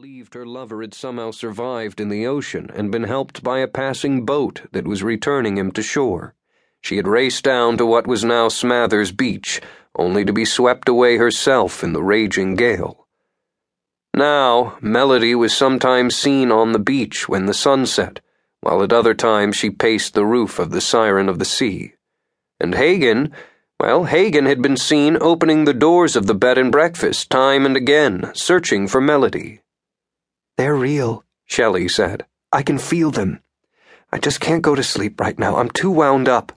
believed her lover had somehow survived in the ocean and been helped by a passing boat that was returning him to shore. She had raced down to what was now Smathers Beach, only to be swept away herself in the raging gale. Now, Melody was sometimes seen on the beach when the sun set, while at other times she paced the roof of the Siren of the Sea. And Hagen, well, Hagen had been seen opening the doors of the bed and breakfast time and again, searching for Melody. They're real, Shelley said. I can feel them. I just can't go to sleep right now. I'm too wound up.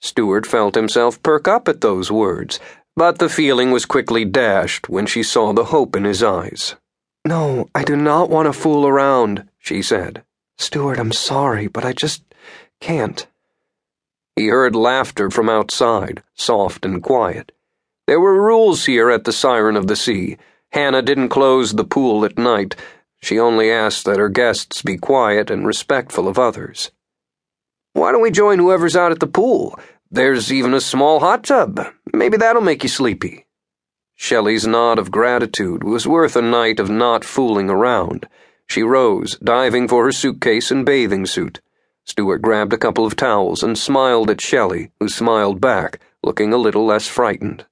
Stuart felt himself perk up at those words, but the feeling was quickly dashed when she saw the hope in his eyes. No, I do not want to fool around, she said. Stuart, I'm sorry, but I just can't. He heard laughter from outside, soft and quiet. There were rules here at the Siren of the Sea. Hannah didn't close the pool at night. She only asked that her guests be quiet and respectful of others. Why don't we join whoever's out at the pool? There's even a small hot tub. Maybe that'll make you sleepy. Shelley's nod of gratitude was worth a night of not fooling around. She rose, diving for her suitcase and bathing suit. Stuart grabbed a couple of towels and smiled at Shelley, who smiled back, looking a little less frightened.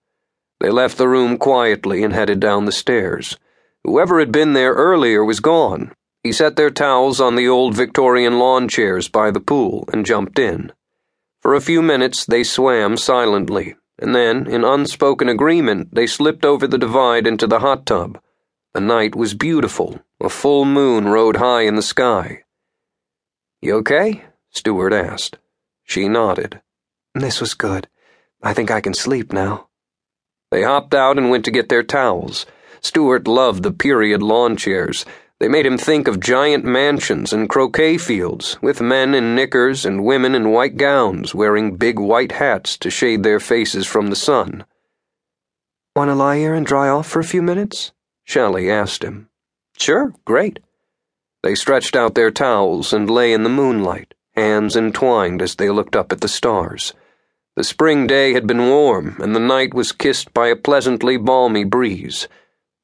They left the room quietly and headed down the stairs. Whoever had been there earlier was gone. He set their towels on the old Victorian lawn chairs by the pool and jumped in. For a few minutes they swam silently, and then, in unspoken agreement, they slipped over the divide into the hot tub. The night was beautiful. A full moon rode high in the sky. You okay? Stuart asked. She nodded. This was good. I think I can sleep now. They hopped out and went to get their towels. Stuart loved the period lawn chairs. They made him think of giant mansions and croquet fields, with men in knickers and women in white gowns wearing big white hats to shade their faces from the sun. Want to lie here and dry off for a few minutes? Shelley asked him. Sure, great. They stretched out their towels and lay in the moonlight, hands entwined as they looked up at the stars. The spring day had been warm, and the night was kissed by a pleasantly balmy breeze.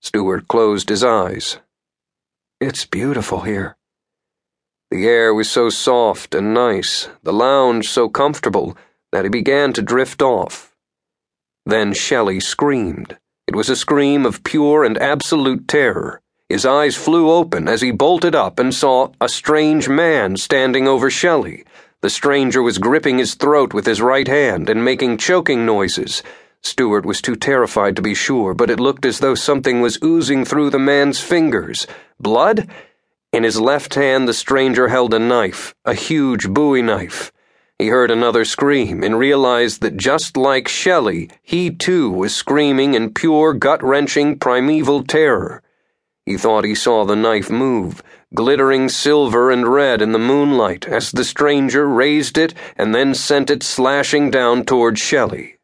Stuart closed his eyes. It's beautiful here. The air was so soft and nice, the lounge so comfortable, that he began to drift off. Then Shelley screamed. It was a scream of pure and absolute terror. His eyes flew open as he bolted up and saw a strange man standing over Shelley. The stranger was gripping his throat with his right hand and making choking noises. Stuart was too terrified to be sure, but it looked as though something was oozing through the man's fingers. Blood? In his left hand, the stranger held a knife, a huge bowie knife. He heard another scream and realized that just like Shelley, he too was screaming in pure, gut wrenching, primeval terror. He thought he saw the knife move, glittering silver and red in the moonlight as the stranger raised it and then sent it slashing down toward Shelley.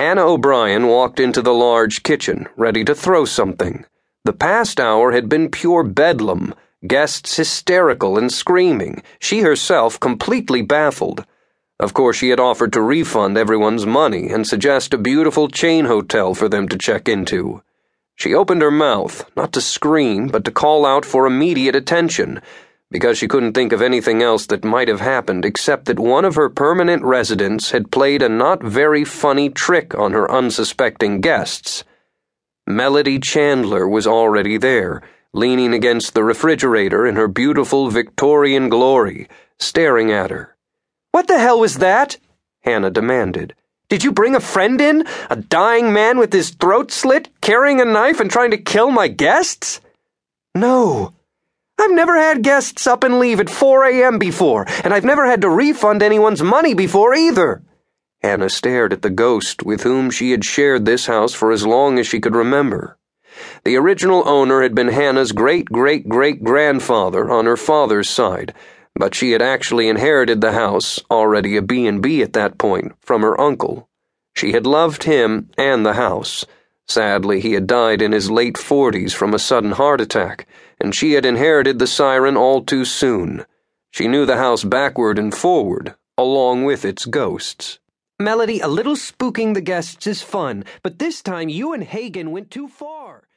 Hannah O'Brien walked into the large kitchen, ready to throw something. The past hour had been pure bedlam, guests hysterical and screaming, she herself completely baffled. Of course, she had offered to refund everyone's money and suggest a beautiful chain hotel for them to check into. She opened her mouth, not to scream, but to call out for immediate attention, because she couldn't think of anything else that might have happened except that one of her permanent residents had played a not very funny trick on her unsuspecting guests. Melody Chandler was already there, leaning against the refrigerator in her beautiful Victorian glory, staring at her. What the hell was that? Hannah demanded. Did you bring a friend in? A dying man with his throat slit, carrying a knife and trying to kill my guests? No. I've never had guests up and leave at 4 a.m. before, and I've never had to refund anyone's money before either. Hannah stared at the ghost with whom she had shared this house for as long as she could remember. The original owner had been Hannah's great great great grandfather on her father's side but she had actually inherited the house, already a B&B at that point, from her uncle. She had loved him and the house. Sadly, he had died in his late 40s from a sudden heart attack, and she had inherited the siren all too soon. She knew the house backward and forward, along with its ghosts. Melody, a little spooking the guests is fun, but this time you and Hagen went too far.